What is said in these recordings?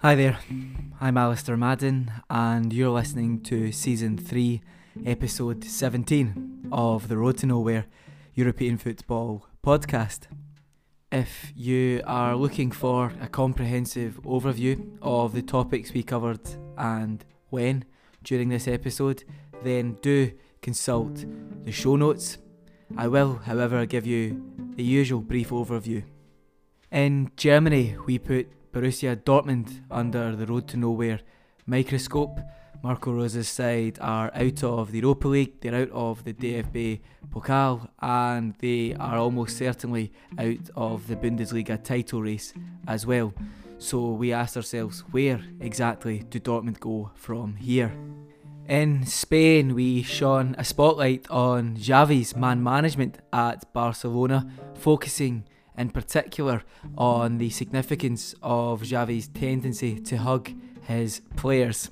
Hi there, I'm Alasdair Madden, and you're listening to Season 3, Episode 17 of the Road to Nowhere European Football podcast. If you are looking for a comprehensive overview of the topics we covered and when during this episode, then do consult the show notes. I will, however, give you the usual brief overview. In Germany, we put Borussia Dortmund under the road to nowhere microscope. Marco Rose's side are out of the Europa League, they're out of the DFB Pokal, and they are almost certainly out of the Bundesliga title race as well. So we asked ourselves, where exactly do Dortmund go from here? In Spain, we shone a spotlight on Xavi's man management at Barcelona, focusing in particular on the significance of Xavi's tendency to hug his players.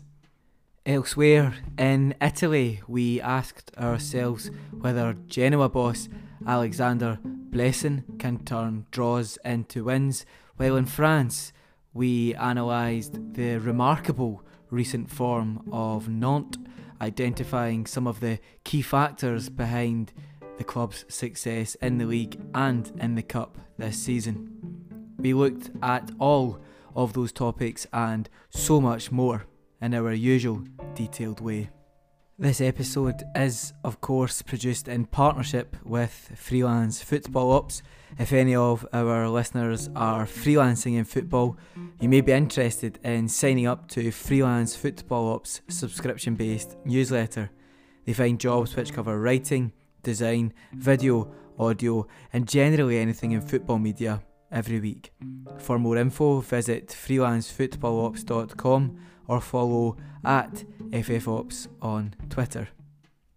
Elsewhere in Italy, we asked ourselves whether Genoa boss Alexander Blessin can turn draws into wins, while in France, we analysed the remarkable recent form of Nantes, identifying some of the key factors behind the club's success in the league and in the cup this season. We looked at all of those topics and so much more in our usual detailed way. This episode is, of course, produced in partnership with Freelance Football Ops. If any of our listeners are freelancing in football, you may be interested in signing up to Freelance Football Ops subscription based newsletter. They find jobs which cover writing, design, video, audio, and generally anything in football media every week. For more info, visit freelancefootballops.com or follow at FFOps on Twitter.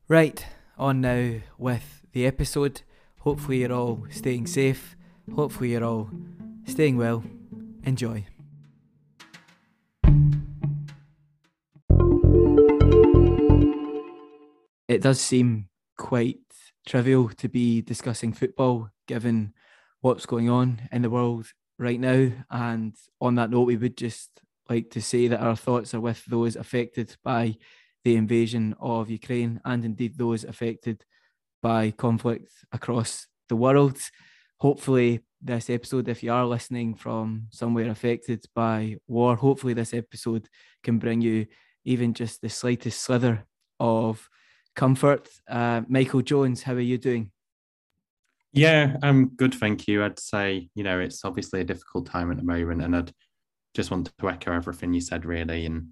Right, on now with the episode. Hopefully, you're all staying safe. Hopefully, you're all staying well. Enjoy. It does seem quite trivial to be discussing football given what's going on in the world right now. And on that note, we would just like to say that our thoughts are with those affected by the invasion of Ukraine and indeed those affected by conflict across the world. Hopefully, this episode, if you are listening from somewhere affected by war, hopefully, this episode can bring you even just the slightest slither of comfort. Uh, Michael Jones, how are you doing? Yeah, I'm good, thank you. I'd say, you know, it's obviously a difficult time at the moment, and I'd just want to echo everything you said, really, and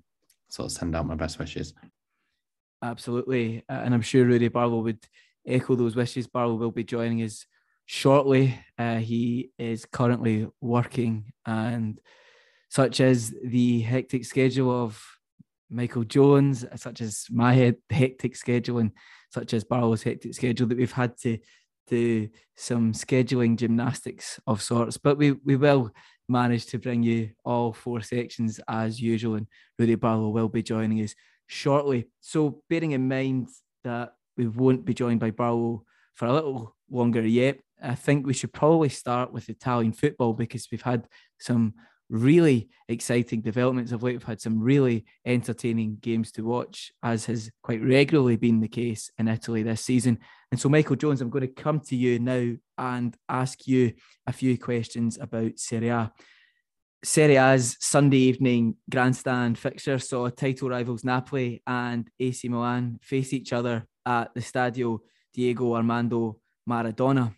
sort of send out my best wishes. Absolutely. Uh, and I'm sure Rudy Barlow would echo those wishes. Barlow will be joining us shortly. Uh, he is currently working, and such as the hectic schedule of Michael Jones, uh, such as my hectic schedule, and such as Barlow's hectic schedule, that we've had to do some scheduling gymnastics of sorts. But we, we will manage to bring you all four sections as usual, and Rudy Barlow will be joining us shortly. So, bearing in mind that we won't be joined by Barlow for a little longer yet, I think we should probably start with Italian football because we've had some really exciting developments of late. We've had some really entertaining games to watch, as has quite regularly been the case in Italy this season. And so, Michael Jones, I'm going to come to you now and ask you a few questions about Serie A. Serie A's Sunday evening grandstand fixture saw title rivals Napoli and AC Milan face each other at the Stadio Diego Armando Maradona.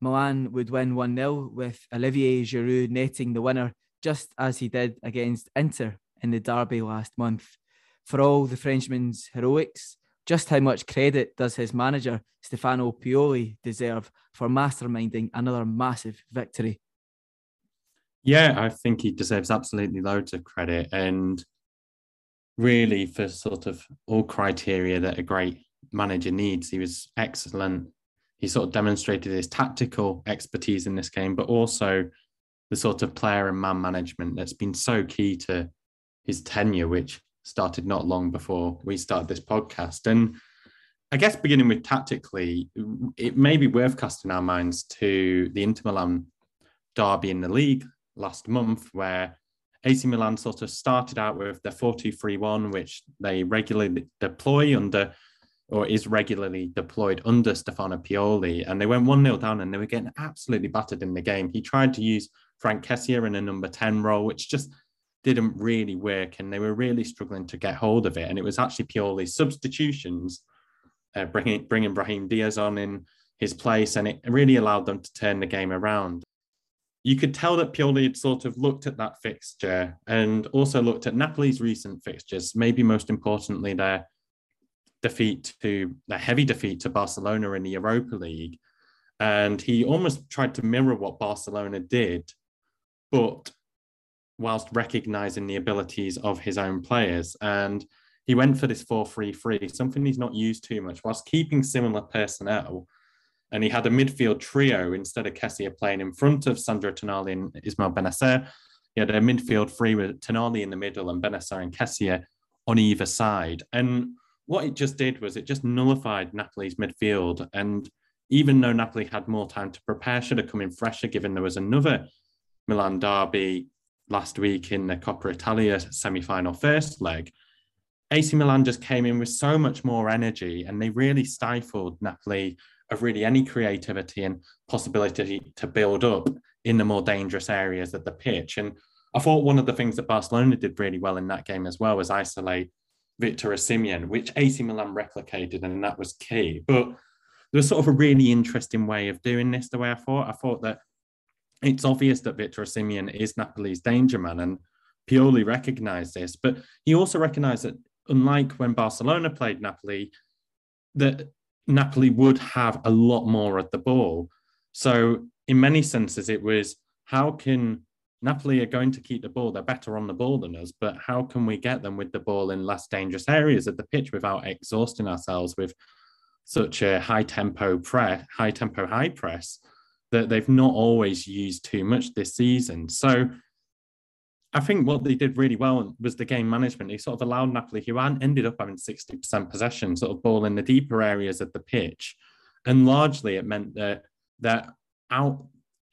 Milan would win 1 0 with Olivier Giroud netting the winner just as he did against Inter in the derby last month. For all the Frenchman's heroics, just how much credit does his manager, Stefano Pioli, deserve for masterminding another massive victory? Yeah, I think he deserves absolutely loads of credit and really for sort of all criteria that a great manager needs. He was excellent. He sort of demonstrated his tactical expertise in this game, but also the sort of player and man management that's been so key to his tenure, which started not long before we started this podcast. And I guess beginning with tactically, it may be worth casting our minds to the Inter Milan derby in the league last month, where AC Milan sort of started out with the 4-2-3-1, which they regularly deploy under or is regularly deployed under Stefano Pioli. And they went 1 0 down and they were getting absolutely battered in the game. He tried to use Franck Kessie in a number 10 role, which just didn't really work. And they were really struggling to get hold of it. And it was actually Pioli's substitutions, uh, bringing, bringing Brahim Diaz on in his place. And it really allowed them to turn the game around. You could tell that Pioli had sort of looked at that fixture and also looked at Napoli's recent fixtures, maybe most importantly, their defeat to the heavy defeat to Barcelona in the Europa League. And he almost tried to mirror what Barcelona did, but whilst recognizing the abilities of his own players. And he went for this 4 3 3, something he's not used too much, whilst keeping similar personnel. And he had a midfield trio instead of Kessie playing in front of Sandro Tonali and Ismael Bennacer. He had a midfield three with Tonali in the middle and Bennacer and Kessie on either side. And what it just did was it just nullified Napoli's midfield. And even though Napoli had more time to prepare, should have come in fresher, given there was another Milan derby last week in the Coppa Italia semi-final first leg. AC Milan just came in with so much more energy, and they really stifled Napoli of really any creativity and possibility to build up in the more dangerous areas of the pitch. And I thought one of the things that Barcelona did really well in that game as well was isolate Victor Osimhen, which AC Milan replicated, and that was key. But there was sort of a really interesting way of doing this. The way I thought, I thought that it's obvious that Victor Osimhen is Napoli's danger man, and Pioli recognised this. But he also recognised that, unlike when Barcelona played Napoli, that Napoli would have a lot more at the ball. So, in many senses, it was how can Napoli are going to keep the ball. They're better on the ball than us, but how can we get them with the ball in less dangerous areas of the pitch without exhausting ourselves with such a high tempo press, high tempo high press that they've not always used too much this season. So I think what they did really well was the game management. They sort of allowed Napoli, who ended up having 60% possession, sort of ball in the deeper areas of the pitch. And largely it meant that that out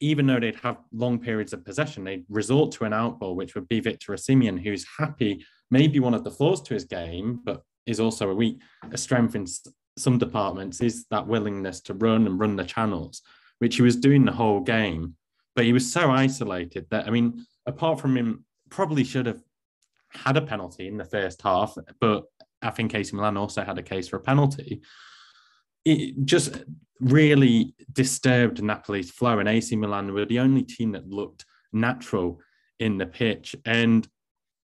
even though they'd have long periods of possession, they'd resort to an outball, which would be Victor Osimhen, who's happy, maybe one of the flaws to his game, but is also a weak, a strength in some departments, is that willingness to run and run the channels, which he was doing the whole game. But he was so isolated that, I mean, apart from him, probably should have had a penalty in the first half, but I think AC Milan also had a case for a penalty. It just really disturbed Napoli's flow, and AC Milan were the only team that looked natural in the pitch. And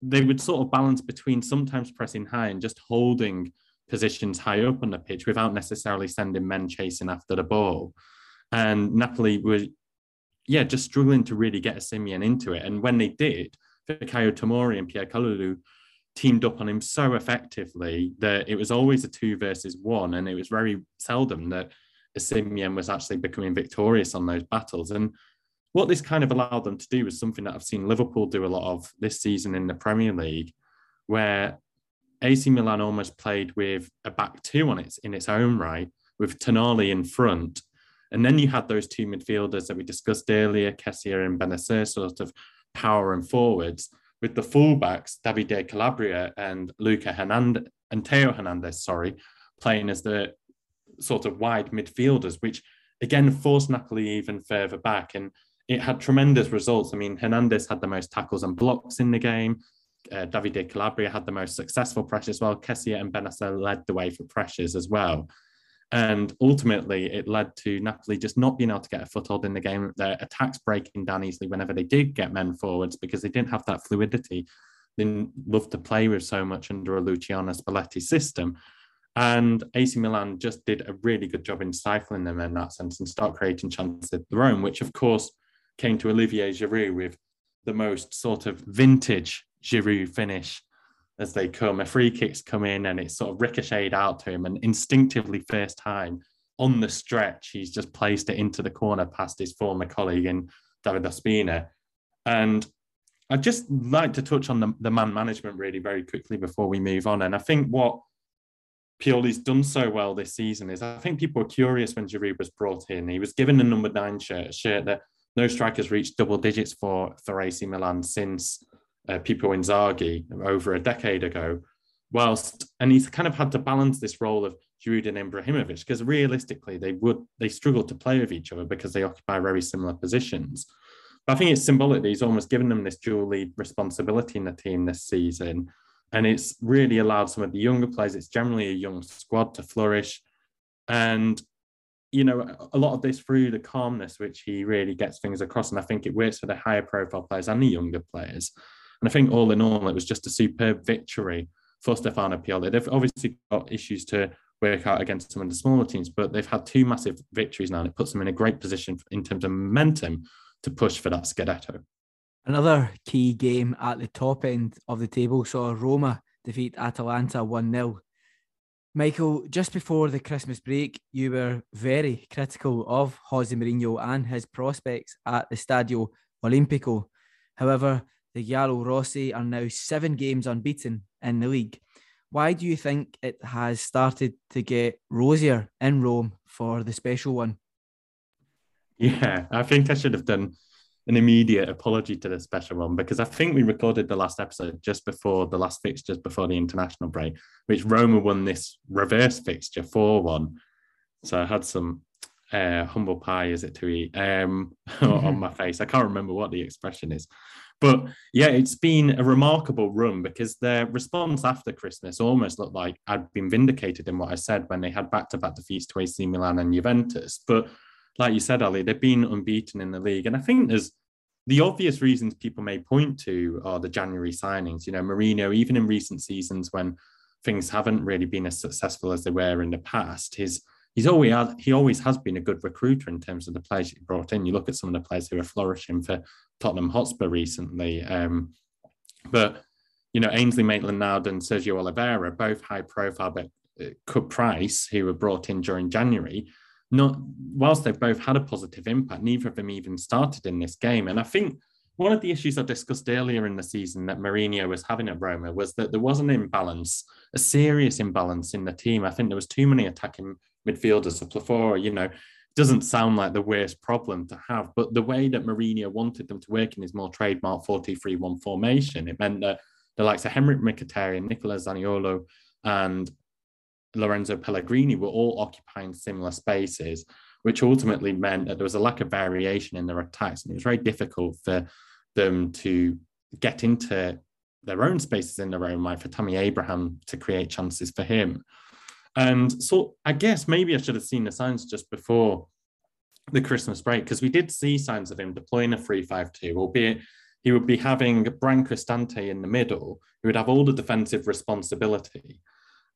they would sort of balance between sometimes pressing high and just holding positions high up on the pitch without necessarily sending men chasing after the ball. And Napoli were, yeah, just struggling to really get Osimhen into it. And when they did, Fikayo Tomori and Pierre Kalulu teamed up on him so effectively that it was always a two versus one. And it was very seldom that Osimhen was actually becoming victorious on those battles. And what this kind of allowed them to do was something that I've seen Liverpool do a lot of this season in the Premier League, where AC Milan almost played with a back two on its in its own right, with Tonali in front. And then you had those two midfielders that we discussed earlier, Kessie and Bennacer, sort of power and forwards, with the fullbacks, Davide Calabria and Luca Hernandez and Theo Hernandez, sorry, playing as the sort of wide midfielders, which again forced Napoli even further back. And it had tremendous results. I mean, Hernandez had the most tackles and blocks in the game. Uh, Davide Calabria had the most successful pressures, while Kessie and Bennacer led the way for pressures as well. And ultimately, it led to Napoli just not being able to get a foothold in the game. Their attacks breaking down easily whenever they did get men forwards because they didn't have that fluidity. They didn't love to play with so much under a Luciano Spalletti system. And AC Milan just did a really good job in stifling them in that sense and start creating chances of their own, which of course came to Olivier Giroud with the most sort of vintage Giroud finish as they come. A free kicks come in and it's sort of ricocheted out to him, and instinctively, first time on the stretch, he's just placed it into the corner past his former colleague in David Ospina. And I'd just like to touch on the, the man management really very quickly before we move on. And I think what Pioli's done so well this season is I think people were curious when Giroud was brought in. He was given the number nine shirt, a shirt that no strikers reached double digits for for AC Milan since uh, Pippo Inzaghi over a decade ago, whilst and he's kind of had to balance this role of Giroud and Ibrahimovic because realistically they would they struggle to play with each other because they occupy very similar positions. But I think it's symbolic that he's almost given them this dual lead responsibility in the team this season. And it's really allowed some of the younger players, it's generally a young squad to flourish. And, you know, a lot of this through the calmness, which he really gets things across. And I think it works for the higher profile players and the younger players. And I think all in all, it was just a superb victory for Stefano Pioli. They've obviously got issues to work out against some of the smaller teams, but they've had two massive victories now, and it puts them in a great position in terms of momentum to push for that Scudetto. Another key game at the top end of the table saw Roma defeat Atalanta 1 0. Michael, just before the Christmas break, you were very critical of Jose Mourinho and his prospects at the Stadio Olimpico. However, the Giallo Rossi are now seven games unbeaten in the league. Why do you think it has started to get rosier in Rome for the special one? Yeah, I think I should have done an immediate apology to the special one because I think we recorded the last episode just before the last fixture, just before the international break, which Roma won this reverse fixture 4 1. So I had some uh, humble pie, is it to eat, um, on my face. I can't remember what the expression is. But yeah, it's been a remarkable run because their response after Christmas almost looked like I'd been vindicated in what I said when they had back to back defeats to AC Milan and Juventus. But like you said, Ali, they've been unbeaten in the league. And I think there's the obvious reasons people may point to are the January signings. You know, Mourinho, even in recent seasons when things haven't really been as successful as they were in the past, his he's always he always has been a good recruiter in terms of the players he brought in. You look at some of the players who are flourishing for Tottenham Hotspur recently, um, but you know Ainsley Maitland-Niles and Sergio Oliveira, both high profile, but could Price, who were brought in during January, not whilst they've both had a positive impact, neither of them even started in this game. And I think one of the issues I discussed earlier in the season that Mourinho was having at Roma was that there was an imbalance, a serious imbalance in the team. I think there was too many attacking midfielders. So plethora, you know, doesn't sound like the worst problem to have. But the way that Mourinho wanted them to work in his more trademark 4-2-3-1 formation, it meant that the likes of Henrikh Mkhitaryan, Nicola Zaniolo, and Lorenzo Pellegrini were all occupying similar spaces, which ultimately meant that there was a lack of variation in their attacks. And it was very difficult for them to get into their own spaces in their own right for Tammy Abraham to create chances for him. And so I guess maybe I should have seen the signs just before the Christmas break because we did see signs of him deploying a 3-5-2, albeit he would be having Cristante in the middle, who would have all the defensive responsibility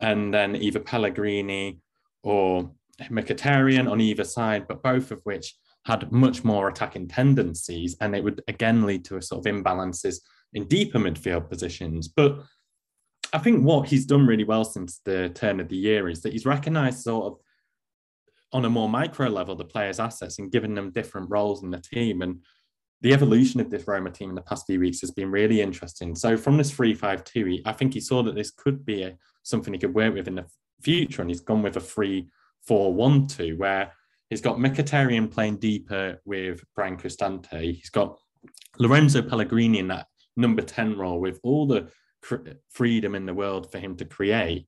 and then either Pellegrini or Mkhitaryan on either side, but both of which had much more attacking tendencies, and it would again lead to a sort of imbalances in deeper midfield positions. But I think what he's done really well since the turn of the year is that he's recognised sort of on a more micro level the players' assets and given them different roles in the team. And the evolution of this Roma team in the past few weeks has been really interesting. So from this 3-5-2, I think he saw that this could be a, something he could work with in the future, and he's gone with a 3-4-1-2, where he's got Mkhitaryan playing deeper with Bryan Cristante. He's got Lorenzo Pellegrini in that number 10 role with all the freedom in the world for him to create.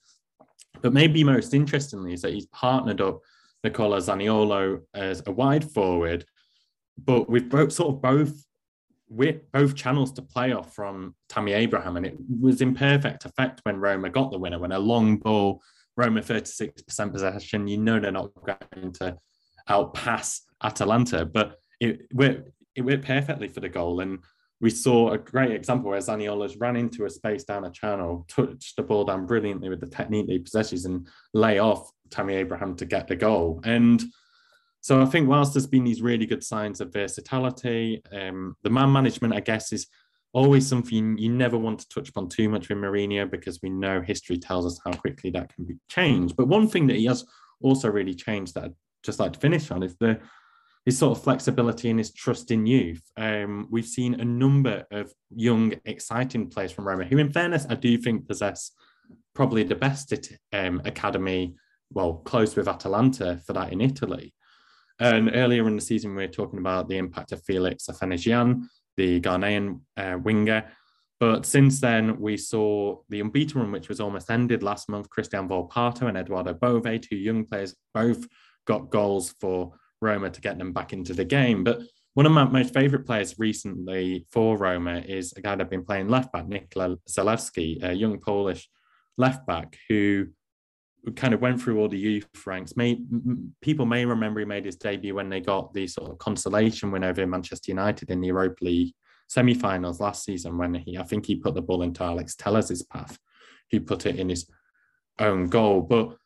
But maybe most interestingly is that he's partnered up Nicola Zaniolo as a wide forward but we've both sort of both with both channels to play off from Tammy Abraham, and it was in perfect effect when Roma got the winner. When a long ball, Roma 36% possession, you know they're not going to outpass Atalanta, but it went, it went perfectly for the goal. And we saw a great example where Zaniolo's ran into a space down a channel, touched the ball down brilliantly with the technique that he possesses, and lay off Tammy Abraham to get the goal. And so I think whilst there's been these really good signs of versatility, um, the man management, I guess, is always something you never want to touch upon too much with Mourinho because we know history tells us how quickly that can be changed. But one thing that he has also really changed that I'd just like to finish on is the his sort of flexibility and his trust in youth. Um, we've seen a number of young, exciting players from Roma who, in fairness, I do think possess probably the best um, academy, well, close with Atalanta for that in Italy. And earlier in the season, we were talking about the impact of Felix Afena-Gyan, the Ghanaian uh, winger. But since then, we saw the unbeaten run, which was almost ended last month. Christian Volpato and Edoardo Bove, two young players, both got goals for Roma to get them back into the game. But one of my most favourite players recently for Roma is a guy that's been playing left back, Nikola Zalewski, a young Polish left back who kind of went through all the youth ranks. May, people may remember he made his debut when they got the sort of consolation win over Manchester United in the Europa League semi-finals last season when he, I think he put the ball into Alex Telles' path, who put it in his own goal. But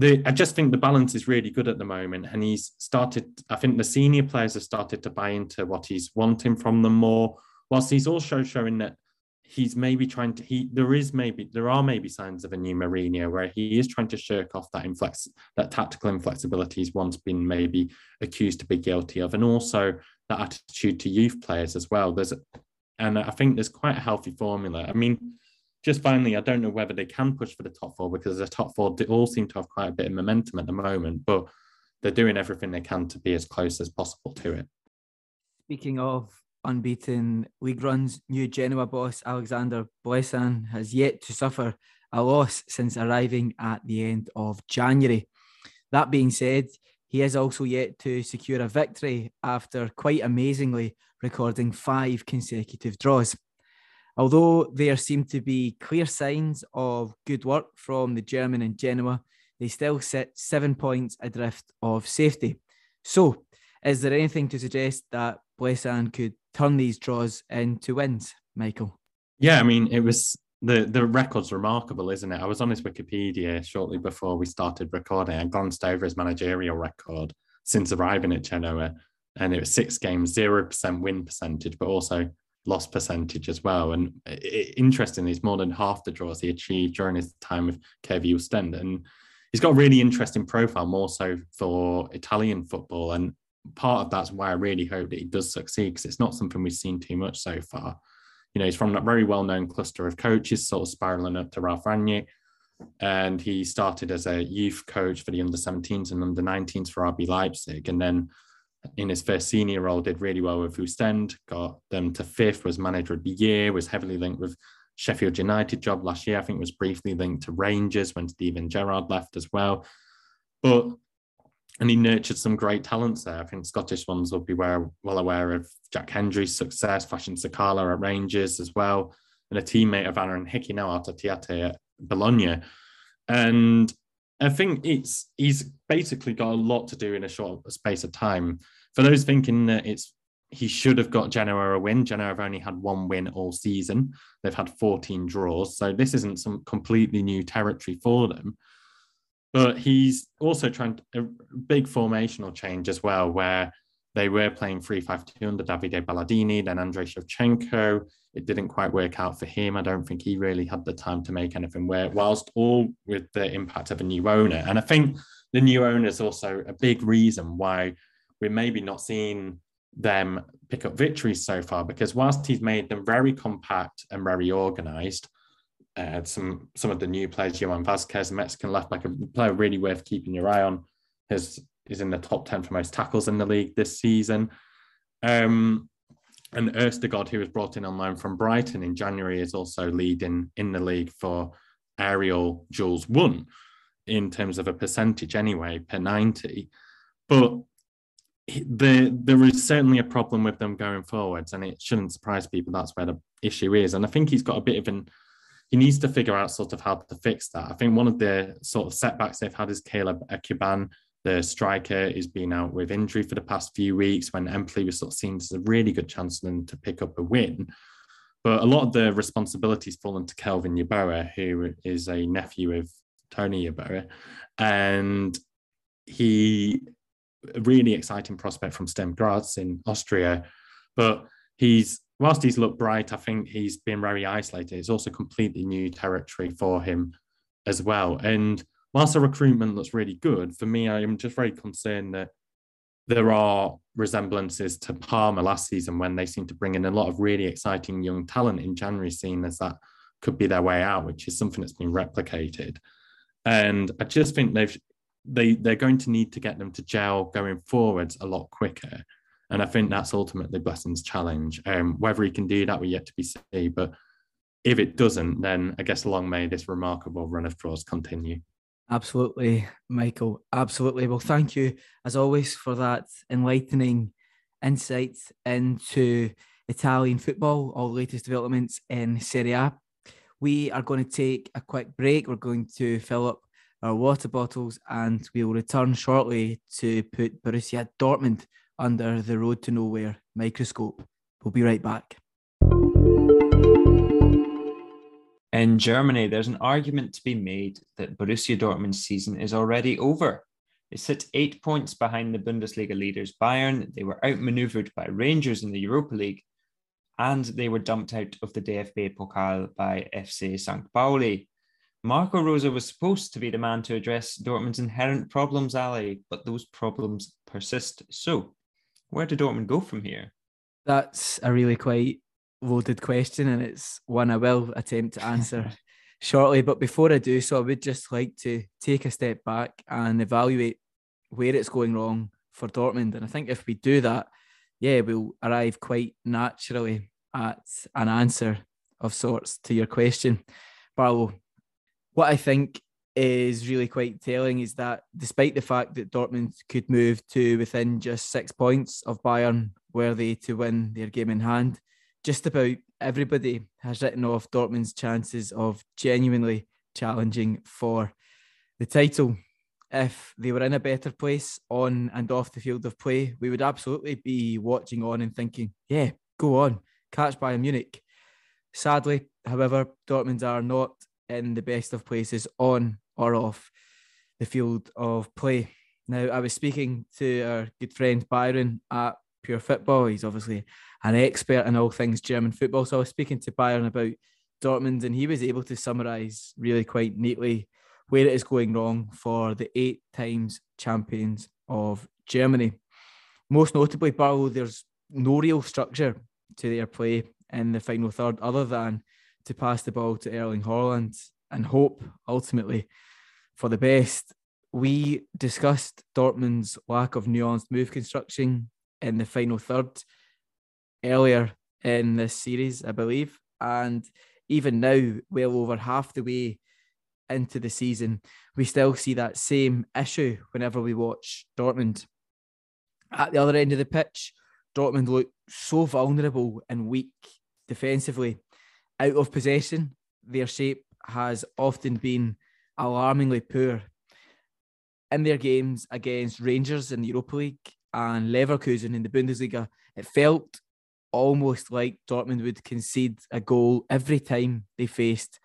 the, I just think the balance is really good at the moment, and he's started. I think the senior players have started to buy into what he's wanting from them more, whilst he's also showing that he's maybe trying to. He there is maybe there are maybe signs of a new Mourinho where he is trying to shirk off that inflex that tactical inflexibility he's once been maybe accused to be guilty of, and also that attitude to youth players as well. There's, and I think there's quite a healthy formula. I mean just finally, I don't know whether they can push for the top four because the top four all seem to have quite a bit of momentum at the moment, but they're doing everything they can to be as close as possible to it. Speaking of unbeaten league runs, new Genoa boss Alexander Blessin has yet to suffer a loss since arriving at the end of January. That being said, he has also yet to secure a victory after quite amazingly recording five consecutive draws. Although there seem to be clear signs of good work from the German and Genoa, they still sit seven points adrift of safety. So, is there anything to suggest that Blessin could turn these draws into wins, Michael? Yeah, I mean, it was the the record's remarkable, isn't it? I was on his Wikipedia shortly before we started recording. I glanced over his managerial record since arriving at Genoa, and it was six games, zero percent win percentage, but also loss percentage as well. And it, interestingly, it's more than half the draws he achieved during his time with KV Ostend. And he's got a really interesting profile, more so for Italian football. And part of that's why I really hope that he does succeed because it's not something we've seen too much so far. You know, he's from that very well known cluster of coaches, sort of spiraling up to Ralf Rangnick. And he started as a youth coach for the under 17s and under 19s for RB Leipzig. And then in his first senior role did really well with Ostend, got them to fifth, was manager of the year, was heavily linked with Sheffield United job last year. I think was briefly linked to Rangers when Steven Gerrard left as well. But and he nurtured some great talents there. I think Scottish ones will be well, well aware of Jack Hendry's success, Fashion Sakala at Rangers as well, and a teammate of Aaron Hickey now, Arthur Theate at Bologna. And I think it's he's basically got a lot to do in a short space of time. For those thinking that it's he should have got Genoa a win. Genoa have only had one win all season. They've had 14 draws. So this isn't some completely new territory for them. But he's also trying to, a big formational change as well, where they were playing 3 5 2 under Davide Ballardini, then Andrei Shevchenko. It didn't quite work out for him. I don't think he really had the time to make anything work, whilst all with the impact of a new owner. And I think the new owner is also a big reason why we're maybe not seeing them pick up victories so far, because whilst he's made them very compact and very organized, uh, some some of the new players, Johan Vasquez, Mexican left back, a player really worth keeping your eye on, has is in the top 10 for most tackles in the league this season. Um, and Østigård, who was brought in on loan from Brighton in January, is also leading in the league for aerial duels won in terms of a percentage anyway per 90. But the, there is certainly a problem with them going forwards, and it shouldn't surprise people that's where the issue is. And I think he's got a bit of an he needs to figure out sort of how to fix that. I think one of the sort of setbacks they've had is Caleb Ekuban, the striker is been out with injury for the past few weeks when Empoli was sort of seen as a really good chance for them to pick up a win. But a lot of the responsibilities fallen to Kelvin Yeboah, who is a nephew of Tony Yeboah. And he, a really exciting prospect from Sturm Graz in Austria. But he's, whilst he's looked bright, I think he's been very isolated. It's also completely new territory for him as well. And whilst the recruitment looks really good, for me, I am just very concerned that there are resemblances to Parma last season when they seem to bring in a lot of really exciting young talent in January, seen as that could be their way out, which is something that's been replicated. And I just think they've they they're going to need to get them to gel going forwards a lot quicker. And I think that's ultimately Blessin's challenge. Um, whether he can do that, we're yet to be seen. But if it doesn't, then I guess long may this remarkable run of draws continue. Absolutely, Michael. Absolutely. Well, thank you as always for that enlightening insight into Italian football, all the latest developments in Serie A. We are going to take a quick break. We're going to fill up our water bottles and we will return shortly to put Borussia Dortmund under the road to nowhere microscope. We'll be right back. In Germany, there's an argument to be made that Borussia Dortmund's season is already over. They sit eight points behind the Bundesliga leaders Bayern. They were outmaneuvered by Rangers in the Europa League, and they were dumped out of the DFB Pokal by FC St. Pauli. Marco Rose was supposed to be the man to address Dortmund's inherent problems, Ali, but those problems persist. So, where do Dortmund go from here? That's a really quite loaded question, and it's one I will attempt to answer shortly. But before I do so, I would just like to take a step back and evaluate where it's going wrong for Dortmund. And I think if we do that, yeah, we'll arrive quite naturally at an answer of sorts to your question. Barlow, what I think is really quite telling is that despite the fact that Dortmund could move to within just six points of Bayern were they to win their game in hand, just about everybody has written off Dortmund's chances of genuinely challenging for the title. If they were in a better place on and off the field of play, we would absolutely be watching on and thinking, yeah, go on, catch Bayern Munich. Sadly, however, Dortmund are not in the best of places on or off the field of play. Now, I was speaking to our good friend Byron at Pure Football. He's obviously an expert in all things German football. So I was speaking to Byron about Dortmund, and he was able to summarise really quite neatly where it is going wrong for the eight times champions of Germany. Most notably, Barlow, there's no real structure to their play in the final third other than to pass the ball to Erling Haaland and hope ultimately for the best. We discussed Dortmund's lack of nuanced move construction in the final third earlier in this series, I believe. And even now, well over half the way into the season, we still see that same issue whenever we watch Dortmund. At the other end of the pitch, Dortmund look so vulnerable and weak defensively out of possession, their shape has often been alarmingly poor. In their games against Rangers in the Europa League and Leverkusen in the Bundesliga, it felt almost like Dortmund would concede a goal every time they faced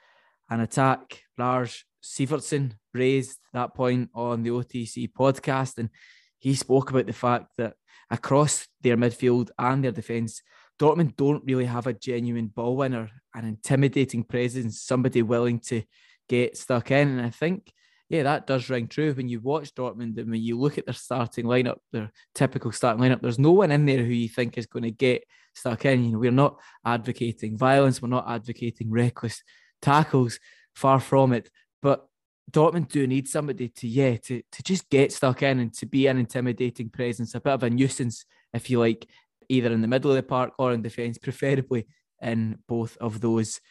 an attack. Lars Sivertsen raised that point on the OTC podcast, and he spoke about the fact that across their midfield and their defence, Dortmund don't really have a genuine ball winner, an intimidating presence, somebody willing to get stuck in. And I think, yeah, that does ring true when you watch Dortmund and when you look at their starting lineup, their typical starting lineup, there's no one in there who you think is going to get stuck in. You know, we're not advocating violence, we're not advocating reckless tackles, far from it. But Dortmund do need somebody to, yeah, to, to just get stuck in and to be an intimidating presence, a bit of a nuisance, if you like, either in the middle of the park or in defence, preferably in both of those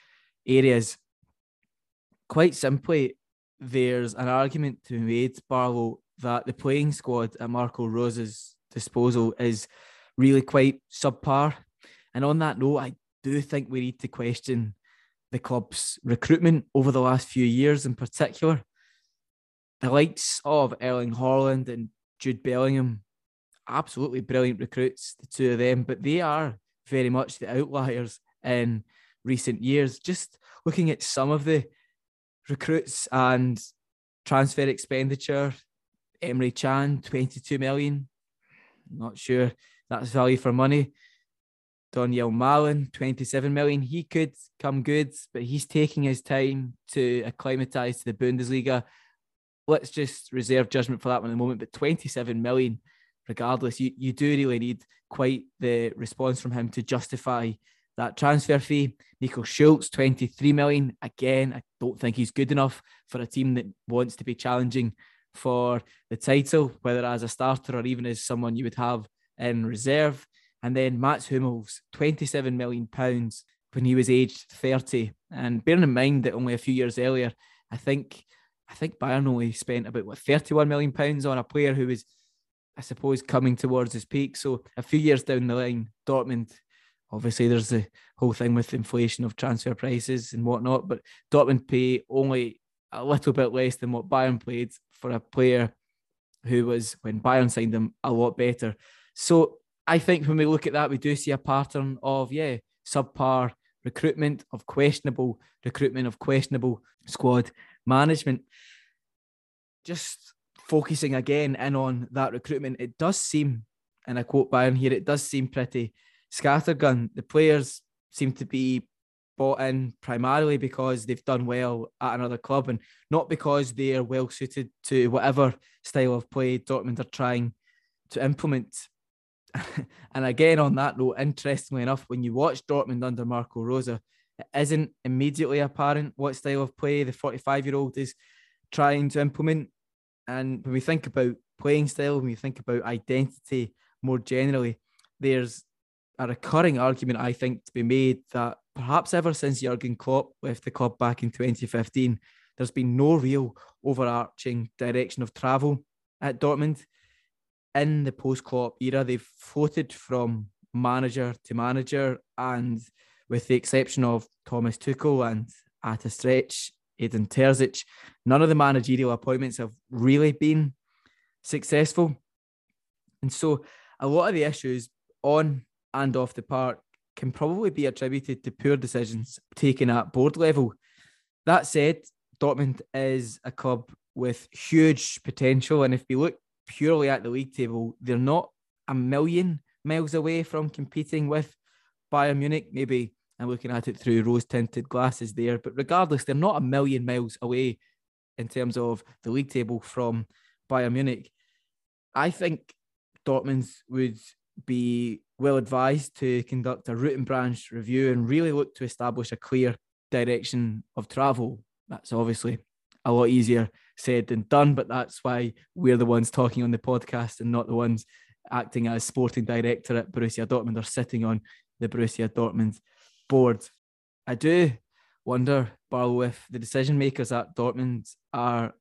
areas. Quite simply, there's an argument to be made, Barlow, that the playing squad at Marco Rose's disposal is really quite subpar. And on that note, I do think we need to question the club's recruitment over the last few years in particular. The likes of Erling Haaland and Jude Bellingham absolutely brilliant recruits, the two of them, but they are very much the outliers in recent years. Just looking at some of the recruits and transfer expenditure, Emre Can, 22 million. Not sure that's value for money. Donyell Malen, 27 million. He could come good, but he's taking his time to acclimatise to the Bundesliga. Let's just reserve judgment for that one at the moment. But 27 million regardless, you, you do really need quite the response from him to justify that transfer fee. Nico Schulz, 23 million. Again, I don't think he's good enough for a team that wants to be challenging for the title, whether as a starter or even as someone you would have in reserve. And then Mats Hummels, 27 million pounds when he was aged 30. And bearing in mind that only a few years earlier, I think I think Bayern only spent about what 31 million pounds on a player who was, I suppose, coming towards his peak. So a few years down the line, Dortmund, obviously there's the whole thing with inflation of transfer prices and whatnot, but Dortmund pay only a little bit less than what Bayern paid for a player who was when Bayern signed him a lot better. So I think when we look at that, we do see a pattern of yeah, subpar recruitment, of questionable recruitment, of questionable squad management. Just focusing again in on that recruitment, it does seem, and I quote Byron here, it does seem pretty scattergun. The players seem to be bought in primarily because they've done well at another club and not because they are well suited to whatever style of play Dortmund are trying to implement. and again, on that note, interestingly enough, when you watch Dortmund under Marco Rose, it isn't immediately apparent what style of play the 45 year old is trying to implement. And when we think about playing style, when we think about identity more generally, there's a recurring argument, I think, to be made that perhaps ever since Jurgen Klopp left the club back in 2015, there's been no real overarching direction of travel at Dortmund. In the post Klopp era, they've floated from manager to manager, and with the exception of Thomas Tuchel and at a stretch, Edin Terzic, none of the managerial appointments have really been successful. And so a lot of the issues on and off the park can probably be attributed to poor decisions taken at board level. That said, Dortmund is a club with huge potential. And if we look purely at the league table, they're not a million miles away from competing with Bayern Munich. Maybe I'm looking at it through rose tinted glasses there. But regardless, they're not a million miles away in terms of the league table from Bayern Munich. I think Dortmund would be well advised to conduct a root and branch review and really look to establish a clear direction of travel. That's obviously a lot easier said than done, but that's why we're the ones talking on the podcast and not the ones acting as sporting director at Borussia Dortmund or sitting on the Borussia Dortmund board. I do wonder, Barlow, if the decision makers at Dortmund are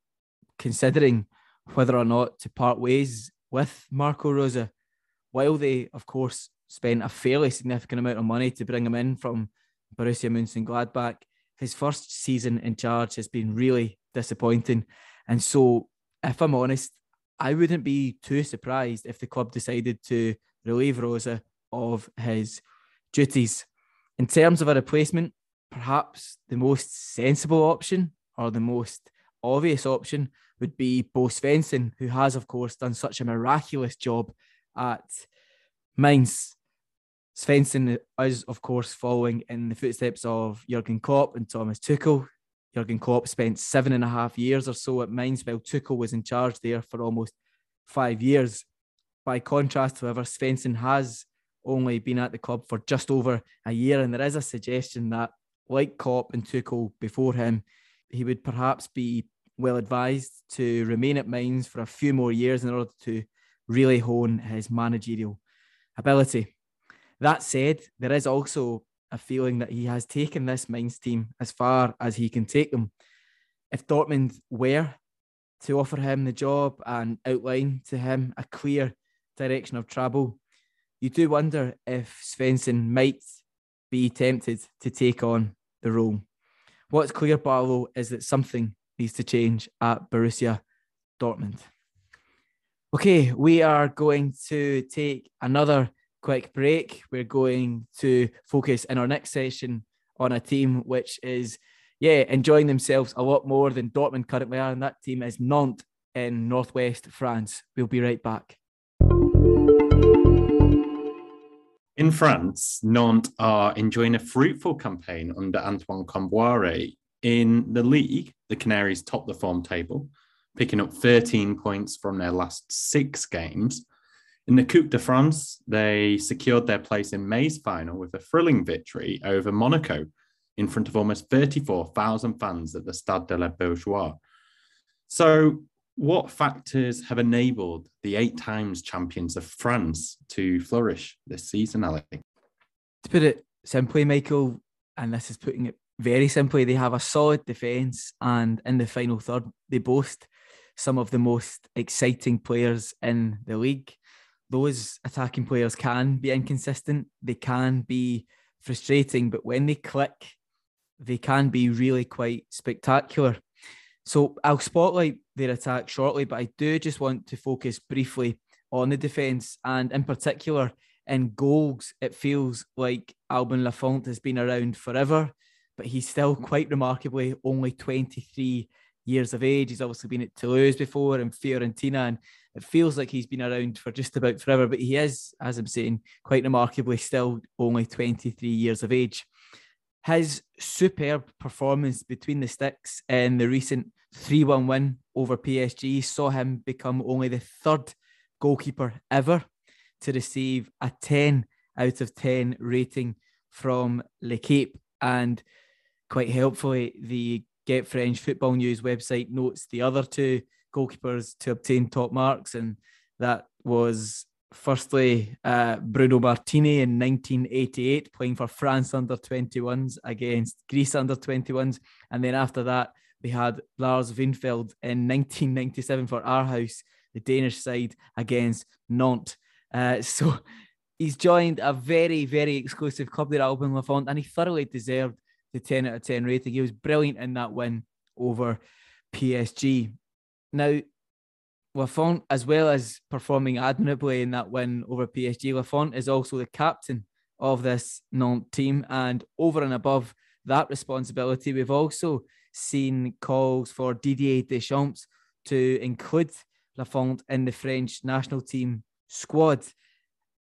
considering whether or not to part ways with Marco Rose, while they, of course, spent a fairly significant amount of money to bring him in from Borussia Mönchengladbach, his first season in charge has been really disappointing. And so, if I'm honest, I wouldn't be too surprised if the club decided to relieve Rose of his duties. In terms of a replacement, perhaps the most sensible option or the most obvious option would be Bo Svensson, who has, of course, done such a miraculous job at Mainz. Svensson is, of course, following in the footsteps of Jurgen Klopp and Thomas Tuchel. Jurgen Klopp spent seven and a half years or so at Mainz, while Tuchel was in charge there for almost five years. By contrast, however, Svensson has only been at the club for just over a year, and there is a suggestion that, like Klopp and Tuchel before him, he would perhaps be well advised to remain at Mainz for a few more years in order to really hone his managerial ability. That said, there is also a feeling that he has taken this Mainz team as far as he can take them. If Dortmund were to offer him the job and outline to him a clear direction of travel, you do wonder if Svensson might be tempted to take on the role. What's clear, Barlow, is that something needs to change at Borussia Dortmund. Okay, we are going to take another quick break. We're going to focus in our next session on a team which is, yeah, enjoying themselves a lot more than Dortmund currently are, and that team is Nantes in northwest France. We'll be right back. In France, Nantes are enjoying a fruitful campaign under Antoine Kombouaré. In the league, the Canaries top the form table picking up 13 points from their last six games. In the Coupe de France, they secured their place in May's final with a thrilling victory over Monaco in front of almost 34,000 fans at the Stade de la Beaujoire. So, what factors have enabled the eight times champions of France to flourish this season, Ali? To put it simply, Michael, and this is putting it very simply, they have a solid defence, and in the final third, they boast some of the most exciting players in the league. Those attacking players can be inconsistent, they can be frustrating, but when they click, they can be really quite spectacular. So I'll spotlight their attack shortly, but I do just want to focus briefly on the defence and in particular in goals. It feels like Alban Lafont has been around forever, but he's still quite remarkably only 23 years of age. He's obviously been at Toulouse before and Fiorentina, and it feels like he's been around for just about forever. But he is, as I'm saying, quite remarkably still only 23 years of age. His superb performance between the sticks in the recent 3 1 win over PSG saw him become only the third goalkeeper ever to receive a 10 out of 10 rating from L'Equipe. And quite helpfully, the Get French Football News website notes the other two goalkeepers to obtain top marks, and that was firstly uh, Bruno Martini in 1988 playing for France under 21s against Greece under 21s, and then after that we had Lars Wijnfeldt in 1997 for Aarhus, the Danish side against Nantes. Uh, so he's joined a very, very exclusive club there, at Alban Lafont, and he thoroughly deserved the 10 out of 10 rating. He was brilliant in that win over PSG. Now, Lafont, as well as performing admirably in that win over PSG, Lafont is also the captain of this Nantes team. And over and above that responsibility, we've also seen calls for Didier Deschamps to include Lafont in the French national team squad.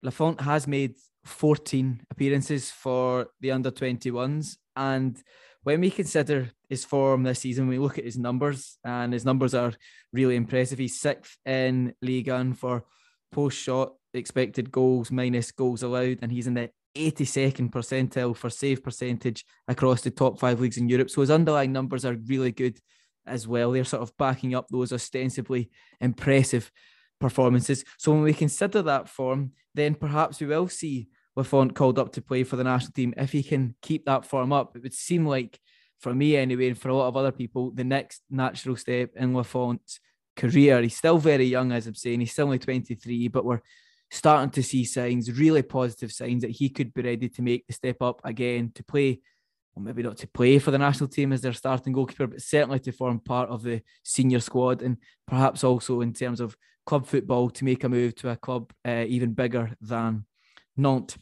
Lafont has made 14 appearances for the under 21s and when we consider his form this season, we look at his numbers, and his numbers are really impressive. He's sixth in League 1 for post shot expected goals minus goals allowed, and he's in the 82nd percentile for save percentage across the top five leagues in Europe. So his underlying numbers are really good as well. They're sort of backing up those ostensibly impressive performances. So when we consider that form, then perhaps we will see Lafont called up to play for the national team, if he can keep that form up, it would seem like, for me anyway, and for a lot of other people, the next natural step in Lafont's career. He's still very young, as I'm saying. He's still only 23, but we're starting to see signs, really positive signs, that he could be ready to make the step up again to play. Well, maybe not to play for the national team as their starting goalkeeper, but certainly to form part of the senior squad and perhaps also in terms of club football to make a move to a club uh, even bigger than Nantes.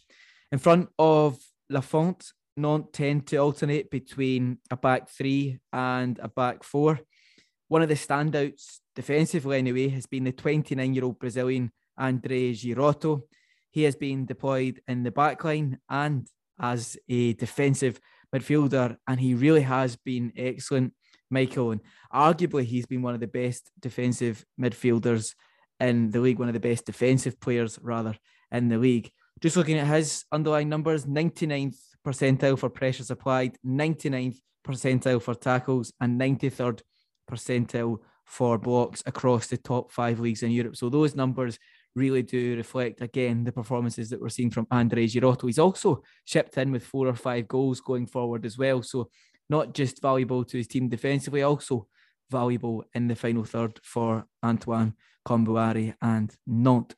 In front of Lafont, Nantes tend to alternate between a back three and a back four. One of the standouts defensively, anyway, has been the 29 year old Brazilian Andrei Girotto. He has been deployed in the back line and as a defensive midfielder, and he really has been excellent, Michael. And arguably, he's been one of the best defensive midfielders in the league, one of the best defensive players, rather, in the league. Just looking at his underlying numbers 99th percentile for pressures applied, 99th percentile for tackles, and 93rd percentile for blocks across the top five leagues in Europe. So those numbers really do reflect again the performances that we're seeing from Andrei Girotto. He's also shipped in with four or five goals going forward as well. So not just valuable to his team defensively, also valuable in the final third for Antoine Kombouaré and Nantes.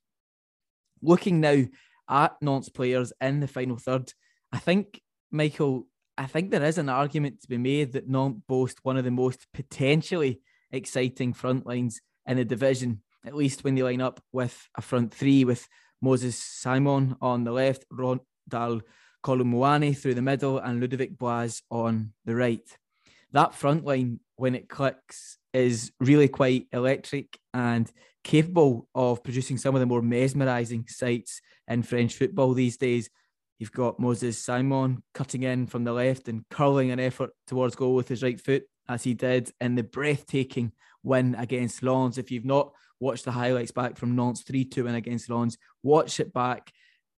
Looking now at Nantes players in the final third, I think, Michael, I think there is an argument to be made that Nantes boast one of the most potentially exciting front lines in the division, at least when they line up with a front three with Moses Simon on the left, Randal Kolo Muani through the middle, and Ludovic Blas on the right. That front line, when it clicks, is really quite electric and capable of producing some of the more mesmerising sights in French football these days. You've got Moses Simon cutting in from the left and curling an effort towards goal with his right foot, as he did in the breathtaking win against Lens. If you've not watched the highlights back from Nantes 3 2 win against Lens, watch it back,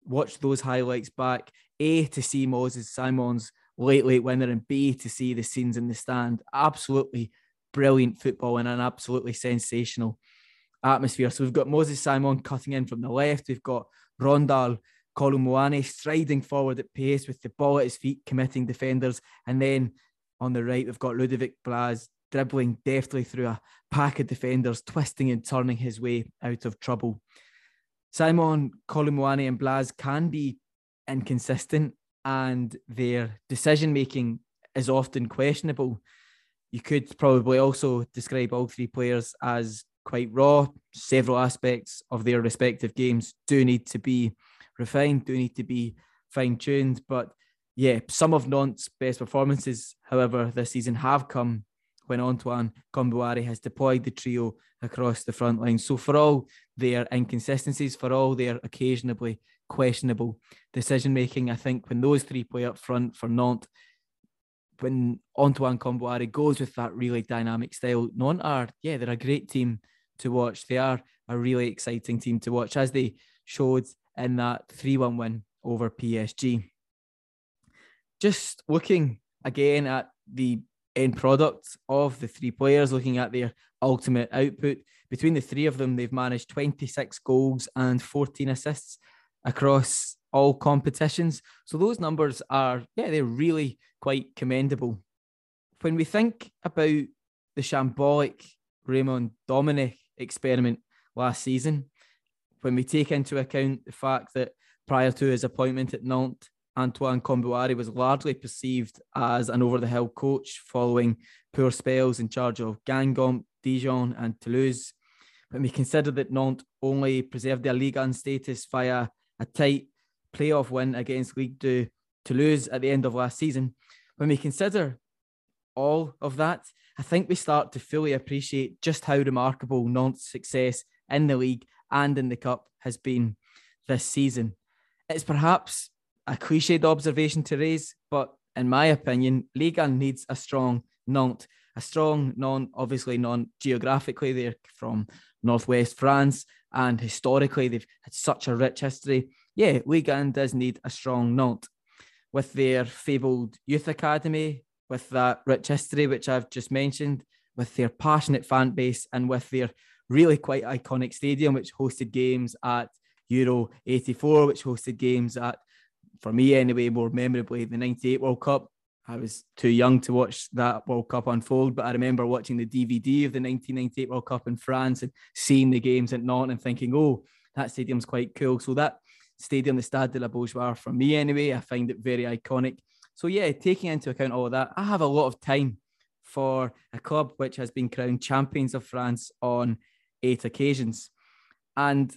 watch those highlights back. A, to see Moses Simon's late, late winner, and B, to see the scenes in the stand. Absolutely brilliant football and an absolutely sensational atmosphere. So we've got Moses Simon cutting in from the left. We've got Randal Kolo Muani striding forward at pace with the ball at his feet, committing defenders. And then on the right, we've got Ludovic Blas dribbling deftly through a pack of defenders, twisting and turning his way out of trouble. Simon, Kolo Muani, and Blas can be inconsistent, and their decision making is often questionable. You could probably also describe all three players as quite raw. Several aspects of their respective games do need to be refined, do need to be fine tuned. But yeah, some of Nantes' best performances, however, this season have come when Antoine Kombouaré has deployed the trio across the front line. So for all their inconsistencies, for all their occasionally questionable decision making, I think when those three play up front for Nantes, when Antoine Kombouaré goes with that really dynamic style, Nantes are, yeah, they're a great team to watch. They are a really exciting team to watch, as they showed in that 3 1 win over PSG. Just looking again at the end product of the three players, looking at their ultimate output. Between the three of them, they've managed 26 goals and 14 assists across all competitions. So those numbers are, yeah, they're really quite commendable. When we think about the shambolic Raymond Domenech experiment last season, when we take into account the fact that prior to his appointment at Nantes, Antoine Kombouaré was largely perceived as an over the hill coach following poor spells in charge of Guingamp, Dijon, and Toulouse. When we consider that Nantes only preserved their Ligue 1 status via a tight playoff win against Ligue 2 Toulouse at the end of last season, when we consider all of that, I think we start to fully appreciate just how remarkable Nantes' success in the league and in the cup has been this season. It's perhaps a cliched observation to raise, but in my opinion, Liga needs a strong Nantes, a strong non, obviously non geographically, they're from northwest France, and historically they've had such a rich history. Yeah, Liga does need a strong Nantes with their fabled youth academy, with that rich history which I've just mentioned, with their passionate fan base, and with their really quite iconic stadium which hosted games at Euro 84, which hosted games at for me anyway, more memorably, the 98 World Cup. I was too young to watch that World Cup unfold, but I remember watching the DVD of the 1998 World Cup in France and seeing the games at Nantes and thinking, oh, that stadium's quite cool. So that stadium, the Stade de la Beaujoire, for me anyway, I find it very iconic. So yeah, taking into account all of that, I have a lot of time for a club which has been crowned champions of France on eight occasions. And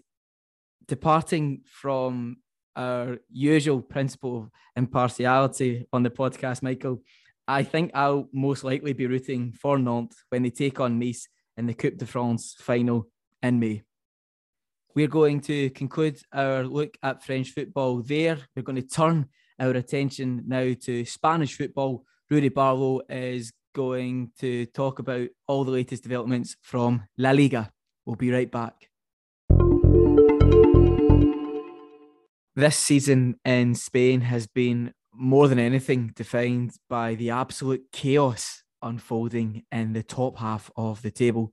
departing from our usual principle of impartiality on the podcast, Michael, I think I'll most likely be rooting for Nantes when they take on Nice in the Coupe de France final in May. We're going to conclude our look at French football there. We're going to turn our attention now to Spanish football. Rudy Barlow is going to talk about all the latest developments from La Liga. We'll be right back. This season in Spain has been more than anything defined by the absolute chaos unfolding in the top half of the table.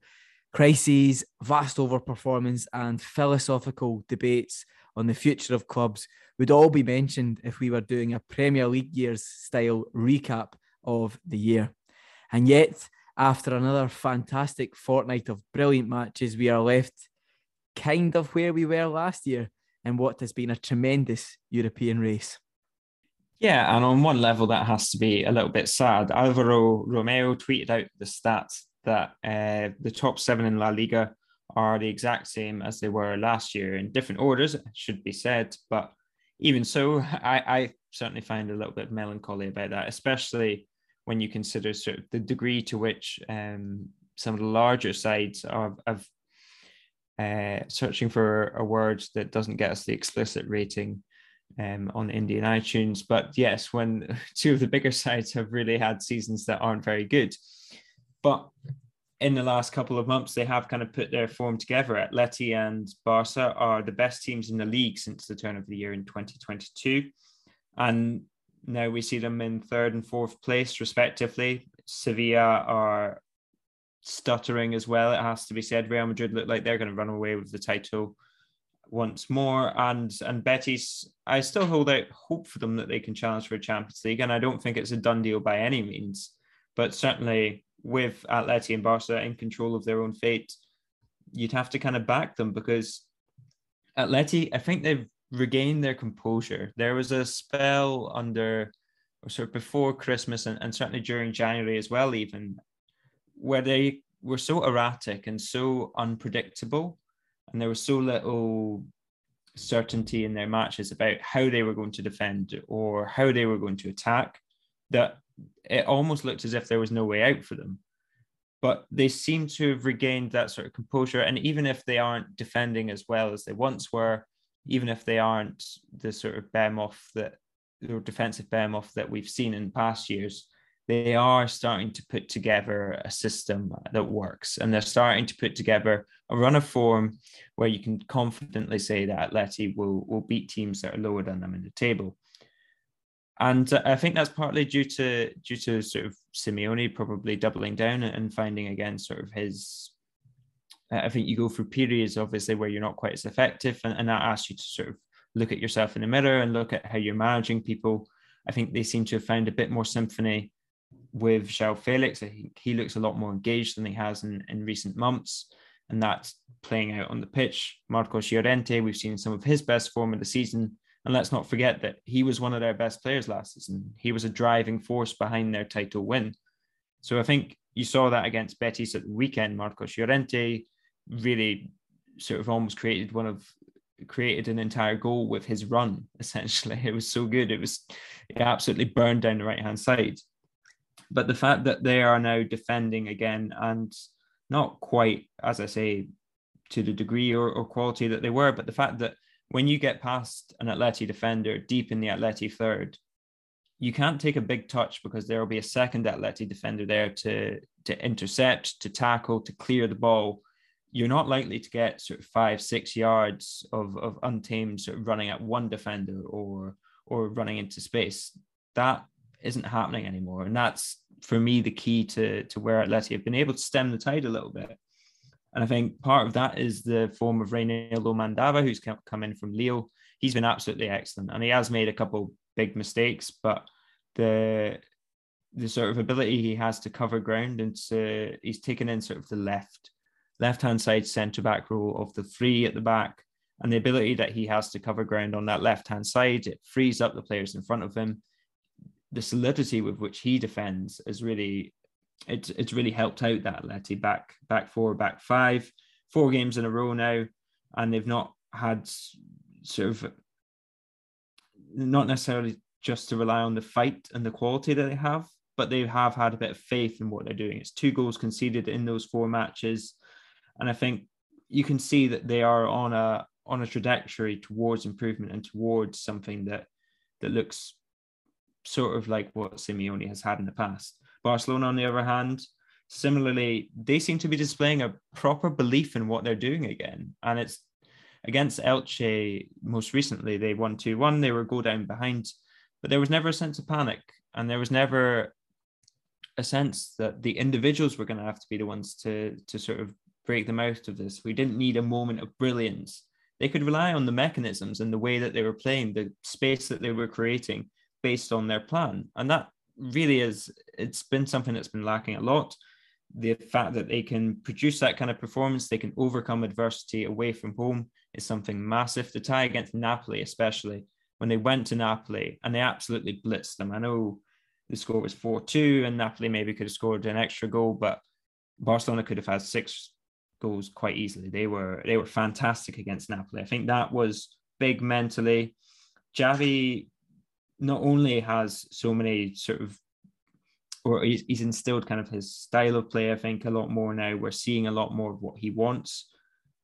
Crises, vast overperformance, and philosophical debates on the future of clubs would all be mentioned if we were doing a Premier League years style recap of the year. And yet, after another fantastic fortnight of brilliant matches, we are left kind of where we were last year in what has been a tremendous European race. Yeah, and on one level, that has to be a little bit sad. Alvaro Romeo tweeted out the stats that uh, the top seven in La Liga are the exact same as they were last year in different orders, should be said. But even so, I, I certainly find a little bit melancholy about that, especially when you consider sort of the degree to which um, some of the larger sides are, have uh, searching for a word that doesn't get us the explicit rating um, on Indian iTunes. But yes, when two of the bigger sites have really had seasons that aren't very good. But in the last couple of months, they have kind of put their form together. Atleti and Barca are the best teams in the league since the turn of the year in 2022. And now we see them in third and fourth place, respectively. Sevilla are stuttering as well. It has to be said. Real Madrid look like they're going to run away with the title once more, and and Betis. I still hold out hope for them that they can challenge for a Champions League, and I don't think it's a done deal by any means. But certainly with Atleti and Barca in control of their own fate, you'd have to kind of back them because Atleti, I think they've regained their composure. There was a spell under or sort of before Christmas and, and certainly during January as well, even where they were so erratic and so unpredictable, and there was so little certainty in their matches about how they were going to defend or how they were going to attack that it almost looked as if there was no way out for them. But they seem to have regained that sort of composure. And even if they aren't defending as well as they once were, even if they aren't the sort of behemoth that or defensive behemoth that we've seen in past years, they are starting to put together a system that works and they're starting to put together a run of form where you can confidently say that Atleti will, will beat teams that are lower than them in the table. And uh, I think that's partly due to due to sort of Simeone probably doubling down and finding again sort of his. I think you go through periods obviously where you're not quite as effective, and, and that asks you to sort of look at yourself in the mirror and look at how you're managing people. I think they seem to have found a bit more symphony with João Felix. I think he looks a lot more engaged than he has in, in recent months, and that's playing out on the pitch. Marcos Llorente, we've seen some of his best form of the season. And let's not forget that he was one of their best players last season. He was a driving force behind their title win. So I think you saw that against Betis at the weekend. Marcos Llorente really sort of almost created one of created an entire goal with his run essentially it was so good it was it absolutely burned down the right hand side but the fact that they are now defending again and not quite as i say to the degree or, or quality that they were but the fact that when you get past an atleti defender deep in the atleti third you can't take a big touch because there will be a second atleti defender there to to intercept to tackle to clear the ball you're not likely to get sort of five, six yards of, of untamed sort of running at one defender or or running into space. That isn't happening anymore. And that's for me the key to, to where Atleti have been able to stem the tide a little bit. And I think part of that is the form of Reinildo Mandava, who's come in from Lille. He's been absolutely excellent. And he has made a couple big mistakes, but the the sort of ability he has to cover ground and to he's taken in sort of the left left hand side centre back role of the three at the back and the ability that he has to cover ground on that left hand side. It frees up the players in front of him. The solidity with which he defends is really it's it's really helped out that Letty back back four back five four games in a row now, and they've not had sort of not necessarily just to rely on the fight and the quality that they have, but they have had a bit of faith in what they're doing. It's two goals conceded in those four matches and I think you can see that they are on a on a trajectory towards improvement and towards something that that looks sort of like what Simeone has had in the past. Barcelona, on the other hand, similarly, they seem to be displaying a proper belief in what they're doing again. And it's against Elche most recently, they won 2 1. They were go down behind, but there was never a sense of panic. And there was never a sense that the individuals were going to have to be the ones to, to sort of break them out of this. We didn't need a moment of brilliance. They could rely on the mechanisms and the way that they were playing, the space that they were creating based on their plan. And that really is, it's been something that's been lacking a lot. The fact that they can produce that kind of performance, they can overcome adversity away from home is something massive. The tie against Napoli, especially when they went to Napoli and they absolutely blitzed them. I know the score was 4 2, and Napoli maybe could have scored an extra goal, but Barcelona could have had six goals quite easily. They were they were fantastic against Napoli. I think that was big mentally. Xavi not only has so many sort of or he's, he's instilled kind of his style of play, I think, a lot more now. We're seeing a lot more of what he wants.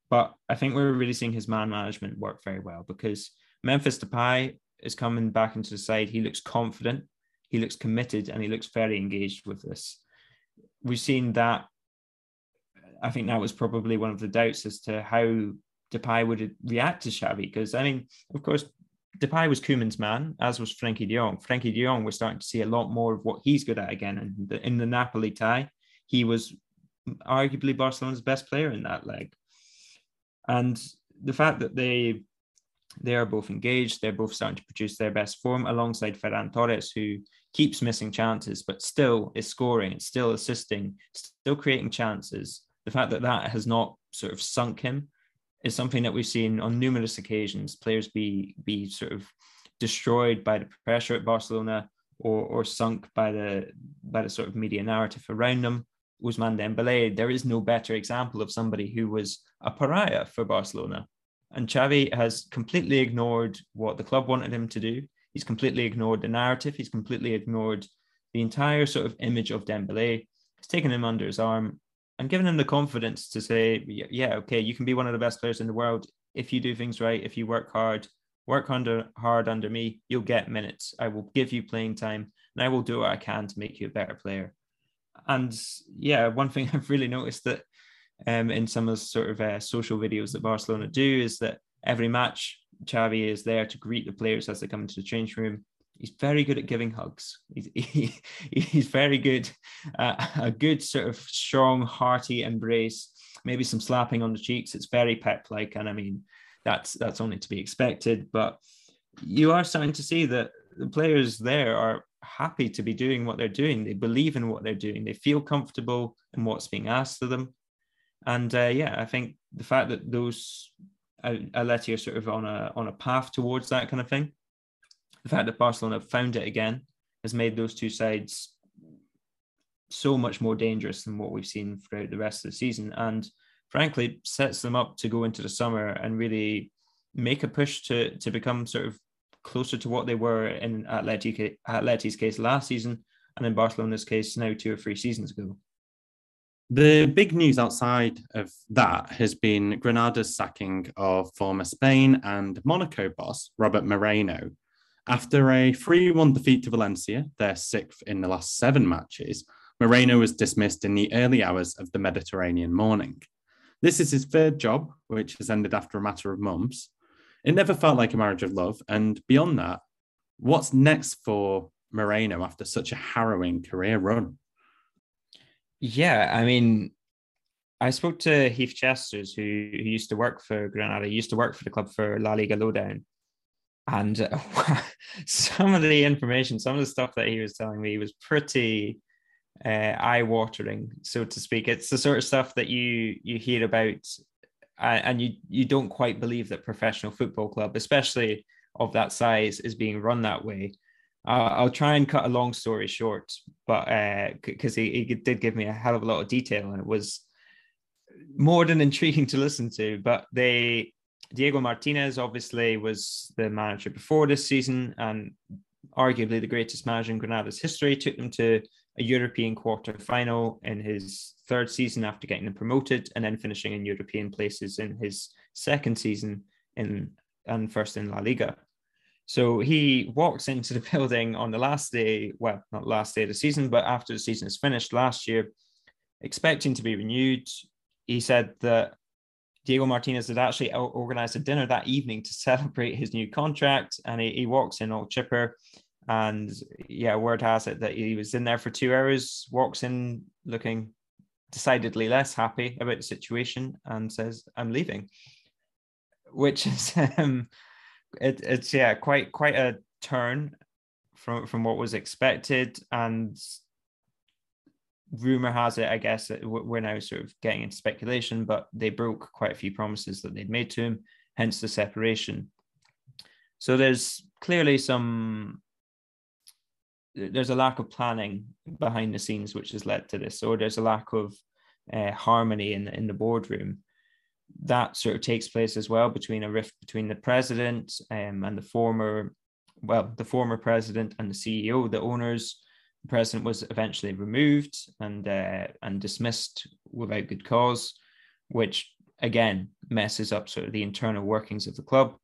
But I think we're really seeing his man management work very well because Memphis Depay is coming back into the side. He looks confident, he looks committed, and he looks very engaged with this. We've seen that I think that was probably one of the doubts as to how Depay would react to Xavi. Because I mean, of course, Depay was Koeman's man, as was Frenkie De Jong. Frenkie De Jong, we're starting to see a lot more of what he's good at again. And in, in the Napoli tie, he was arguably Barcelona's best player in that leg. And the fact that they They are both engaged. They're both starting to produce their best form alongside Ferran Torres, who keeps missing chances, but still is scoring, still assisting, still creating chances. The fact that that has not sort of sunk him is something that we've seen on numerous occasions. Players be be sort of destroyed by the pressure at Barcelona or or sunk by the by the sort of media narrative around them. Ousmane Dembele, there is no better example of somebody who was a pariah for Barcelona. And Xavi has completely ignored what the club wanted him to do. He's completely ignored the narrative. He's completely ignored the entire sort of image of Dembele. He's taken him under his arm and giving him the confidence to say, yeah, okay, you can be one of the best players in the world if you do things right, if you work hard, work under hard under me, you'll get minutes. I will give you playing time and I will do what I can to make you a better player. And yeah, one thing I've really noticed that um, in some of the sort of uh, social videos that Barcelona do is that every match, Xavi is there to greet the players as they come into the change room. He's very good at giving hugs. He's, he, he's very good, uh, a good sort of strong, hearty embrace, maybe some slapping on the cheeks. It's very pep-like, and I mean, that's that's only to be expected. But you are starting to see that the players there are happy to be doing what they're doing. They believe in what they're doing. They feel comfortable in what's being asked of them. And uh, yeah, I think the fact that those Atleti are sort of on a on a path towards that kind of thing, the fact that Barcelona found it again has made those two sides so much more dangerous than what we've seen throughout the rest of the season. And frankly sets them up to go into the summer and really make a push to to become sort of closer to what they were in Atleti, Atleti's case last season and in Barcelona's case now two or three seasons ago. The big news outside of that has been Granada's sacking of former Spain and Monaco boss Robert Moreno. After a 3 1 defeat to Valencia, their sixth in the last seven matches, Moreno was dismissed in the early hours of the Mediterranean morning. This is his third job, which has ended after a matter of months. It never felt like a marriage of love. And beyond that, what's next for Moreno after such a harrowing career run? Yeah, I mean, I spoke to Heath Chesters, who, who used to work for Granada, he used to work for the club for La Liga Lowdown. And uh, some of the information, some of the stuff that he was telling me was pretty uh, eye-watering, so to speak. It's the sort of stuff that you you hear about, uh, and you you don't quite believe that professional football club, especially of that size, is being run that way. I'll try and cut a long story short, but because uh, he, he did give me a hell of a lot of detail, and it was more than intriguing to listen to. But they Diego Martinez obviously was the manager before this season and arguably the greatest manager in Granada's history. Took them to a European quarter final in his third season after getting them promoted, and then finishing in European places in his second season in and first in La Liga. So he walks into the building on the last day, well, not last day of the season, but after the season is finished last year, expecting to be renewed. He said that Diego Martinez had actually organized a dinner that evening to celebrate his new contract, and he, he walks in all chipper and yeah, word has it that he was in there for two hours, walks in looking decidedly less happy about the situation and says, I'm leaving. Which is um it, it's yeah, quite quite a turn from from what was expected. And rumor has it, I guess, we're now sort of getting into speculation, but they broke quite a few promises that they'd made to him, hence the separation. So there's clearly some there's a lack of planning behind the scenes which has led to this, or there's a lack of uh, harmony in in the boardroom. That sort of takes place as well between a rift between the president um, and the former, well, the former president and the CEO, the owners. President was eventually removed and uh, and dismissed without good cause, which again messes up sort of the internal workings of the club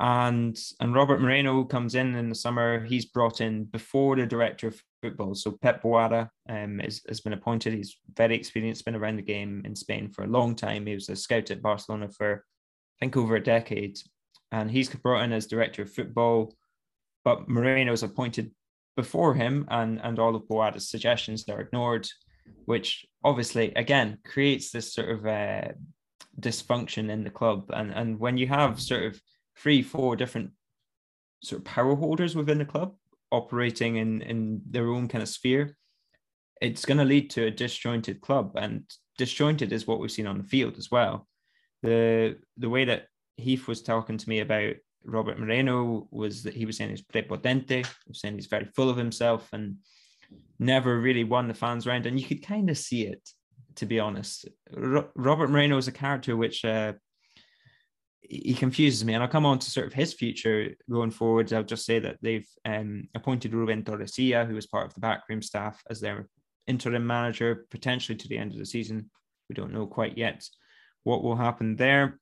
and and Robert Moreno comes in in the summer. He's brought in before the director of football. So Pep Boada um, is, has been appointed. He's very experienced, been around the game in Spain for a long time. He was a scout at Barcelona for I think over a decade, and he's brought in as director of football. But Moreno is appointed before him, and and all of Boada's suggestions are ignored, which obviously again creates this sort of uh, dysfunction in the club. And and when you have sort of three, four different sort of power holders within the club operating in in their own kind of sphere, it's going to lead to a disjointed club, and disjointed is what we've seen on the field as well. The the way that Heath was talking to me about Robert Moreno was that he was saying he's prepotente, was saying he's very full of himself and never really won the fans round, and you could kind of see it. To be honest, Ro- Robert Moreno is a character which uh, he confuses me. And I'll come on to sort of his future going forward. I'll just say that they've um, appointed Ruben Torrecilla, who is part of the backroom staff, as their interim manager, potentially to the end of the season. We don't know quite yet what will happen there.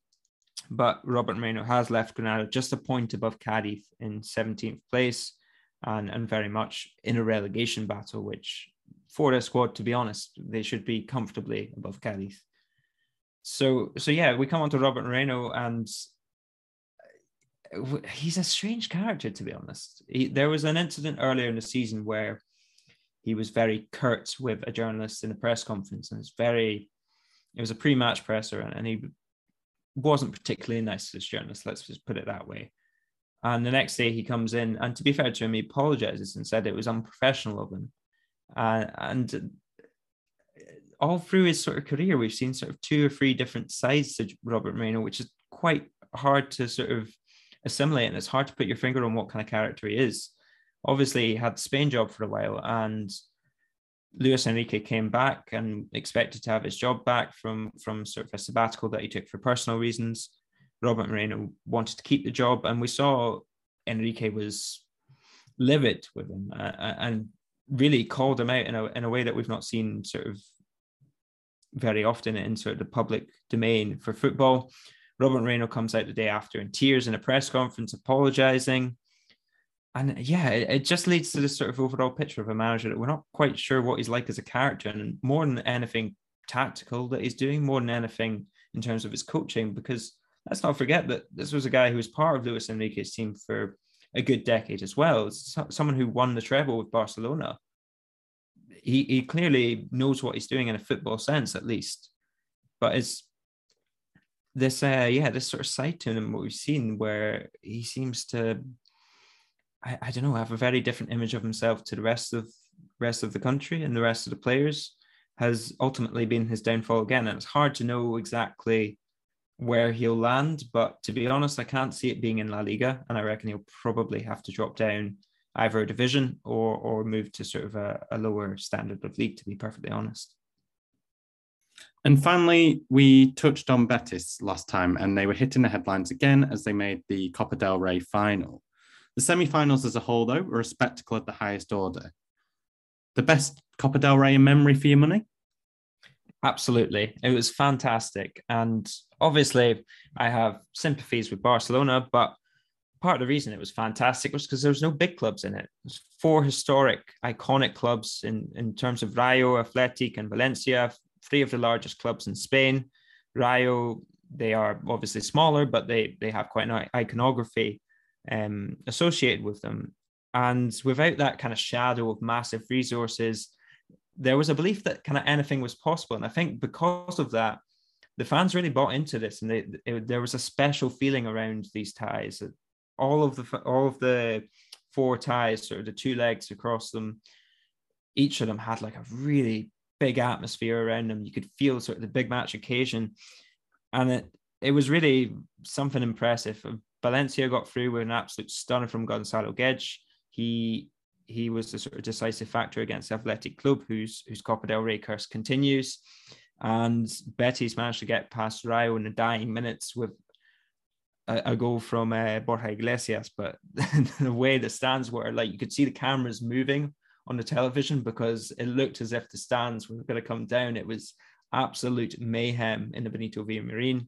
But Robert Moreno has left Granada just a point above Cadiz in 17th place and, and very much in a relegation battle, which for their squad, to be honest, they should be comfortably above Cadiz so so yeah, we come on to Robert Moreno, and uh, he's a strange character to be honest. He, there was an incident earlier in the season where he was very curt with a journalist in a press conference, and it's very it was a pre-match presser, and, and he wasn't particularly nice to this journalist. Let's just put it that way. And the next day he comes in, and to be fair to him, he apologizes and said it was unprofessional of him. Uh, and all through his sort of career, we've seen sort of two or three different sides to Robert Moreno, which is quite hard to sort of assimilate, and it's hard to put your finger on what kind of character he is. Obviously, he had the Spain job for a while, and Luis Enrique came back and expected to have his job back from from sort of a sabbatical that he took for personal reasons. Robert Moreno wanted to keep the job, and we saw Enrique was livid with him uh, and really called him out in a, in a way that we've not seen sort of very often in sort of the public domain for football. Robert Moreno comes out the day after in tears in a press conference, apologizing. And yeah, it, it, just leads to this sort of overall picture of a manager that we're not quite sure what he's like as a character, and more than anything tactical that he's doing, more than anything in terms of his coaching. Because let's not forget that this was a guy who was part of Luis Enrique's team for a good decade as well. someone who won the treble with Barcelona he, he clearly knows what he's doing in a football sense, at least. But it's this, uh, yeah, this sort of side to him, what we've seen, where he seems to, I, I don't know, have a very different image of himself to the rest of rest of the country and the rest of the players, has ultimately been his downfall again. And it's hard to know exactly where he'll land. But to be honest, I can't see it being in La Liga, and I reckon he'll probably have to drop down either a division or or move to sort of a, a lower standard of league, to be perfectly honest. And finally, we touched on Betis last time, and they were hitting the headlines again as they made the Copa del Rey final. The semi-finals as a whole, though, were a spectacle of the highest order. The best Copa del Rey in memory for your money? Absolutely. It was fantastic. And obviously, I have sympathies with Barcelona, but part of the reason it was fantastic was because there was no big clubs in it. There's four historic, iconic clubs in, in terms of Rayo, Athletic, and Valencia, three of the largest clubs in Spain. Rayo, they are obviously smaller, but they they have quite an iconography um, associated with them. And without that kind of shadow of massive resources, there was a belief that kind of anything was possible. And I think because of that, the fans really bought into this, and they, it, there was a special feeling around these ties all of the all of the four ties, sort of the two legs across them, each of them had like a really big atmosphere around them. You could feel sort of the big match occasion, and it it was really something impressive. Valencia got through with an absolute stunner from Gonzalo Guedes. He he was the sort of decisive factor against Athletic Club, whose whose Copa del Rey curse continues. And Betis managed to get past Rayo in the dying minutes with a, a goal from uh, Borja Iglesias, but the way the stands were, like you could see the cameras moving on the television because it looked as if the stands were going to come down. It was absolute mayhem in the Benito Villamarin.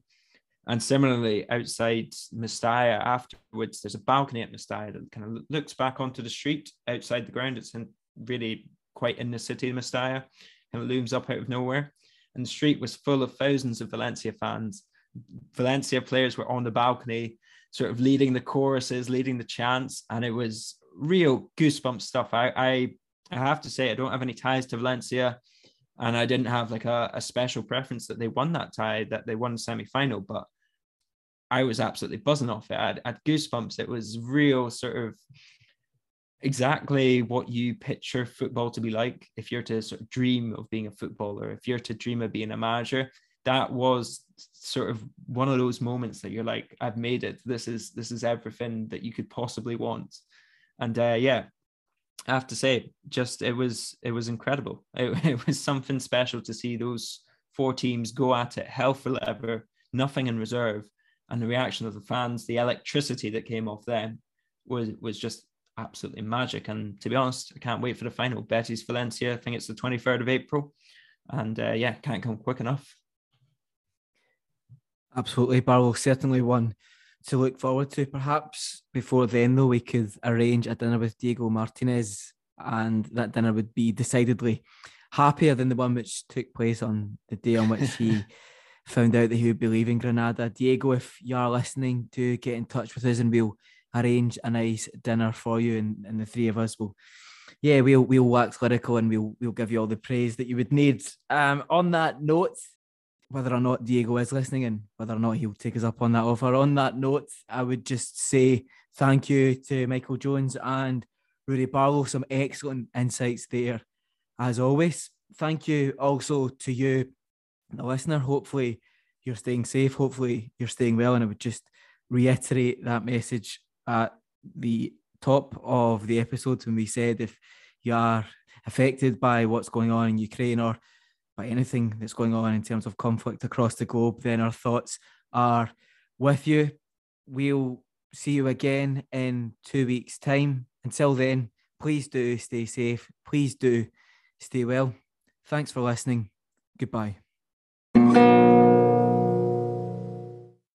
And similarly, outside Mestalla afterwards, there's a balcony at Mestalla that kind of looks back onto the street outside the ground. It's in, really quite in the city of Mestalla and it looms up out of nowhere. And the street was full of thousands of Valencia fans Valencia players were on the balcony, sort of leading the choruses, leading the chants, and it was real goosebump stuff. I, I, I have to say, I don't have any ties to Valencia, and I didn't have like a, a special preference that they won that tie, that they won the semi final, but I was absolutely buzzing off it. I had, I had goosebumps. It was real sort of exactly what you picture football to be like. If you're to sort of dream of being a footballer, if you're to dream of being a manager, that was sort of one of those moments that you're like, I've made it. This is this is everything that you could possibly want. And uh, yeah, I have to say, just it was it was incredible. It, it was something special to see those four teams go at it, hell for leather, nothing in reserve, and the reaction of the fans, the electricity that came off them was was just absolutely magic. And to be honest, I can't wait for the final. Betis Valencia, I think it's the 23rd of April. And uh, yeah, can't come quick enough. Absolutely, Barlow. Certainly one to look forward to. Perhaps before then, though, we could arrange a dinner with Diego Martinez, and that dinner would be decidedly happier than the one which took place on the day on which he found out that he would be leaving Granada. Diego, if you are listening, do get in touch with us and we'll arrange a nice dinner for you and, and the three of us will yeah, we'll we'll wax lyrical and we'll we'll give you all the praise that you would need. Um, on that note, whether or not Diego is listening and whether or not he'll take us up on that offer. On that note, I would just say thank you to Michael Jones and Rudy Barlow. Some excellent insights there, as always. Thank you also to you, the listener. Hopefully, you're staying safe. Hopefully, you're staying well. And I would just reiterate that message at the top of the episode when we said if you are affected by what's going on in Ukraine or by anything that's going on in terms of conflict across the globe, then our thoughts are with you. We'll see you again in two weeks' time. Until then, please do stay safe. Please do stay well. Thanks for listening. Goodbye.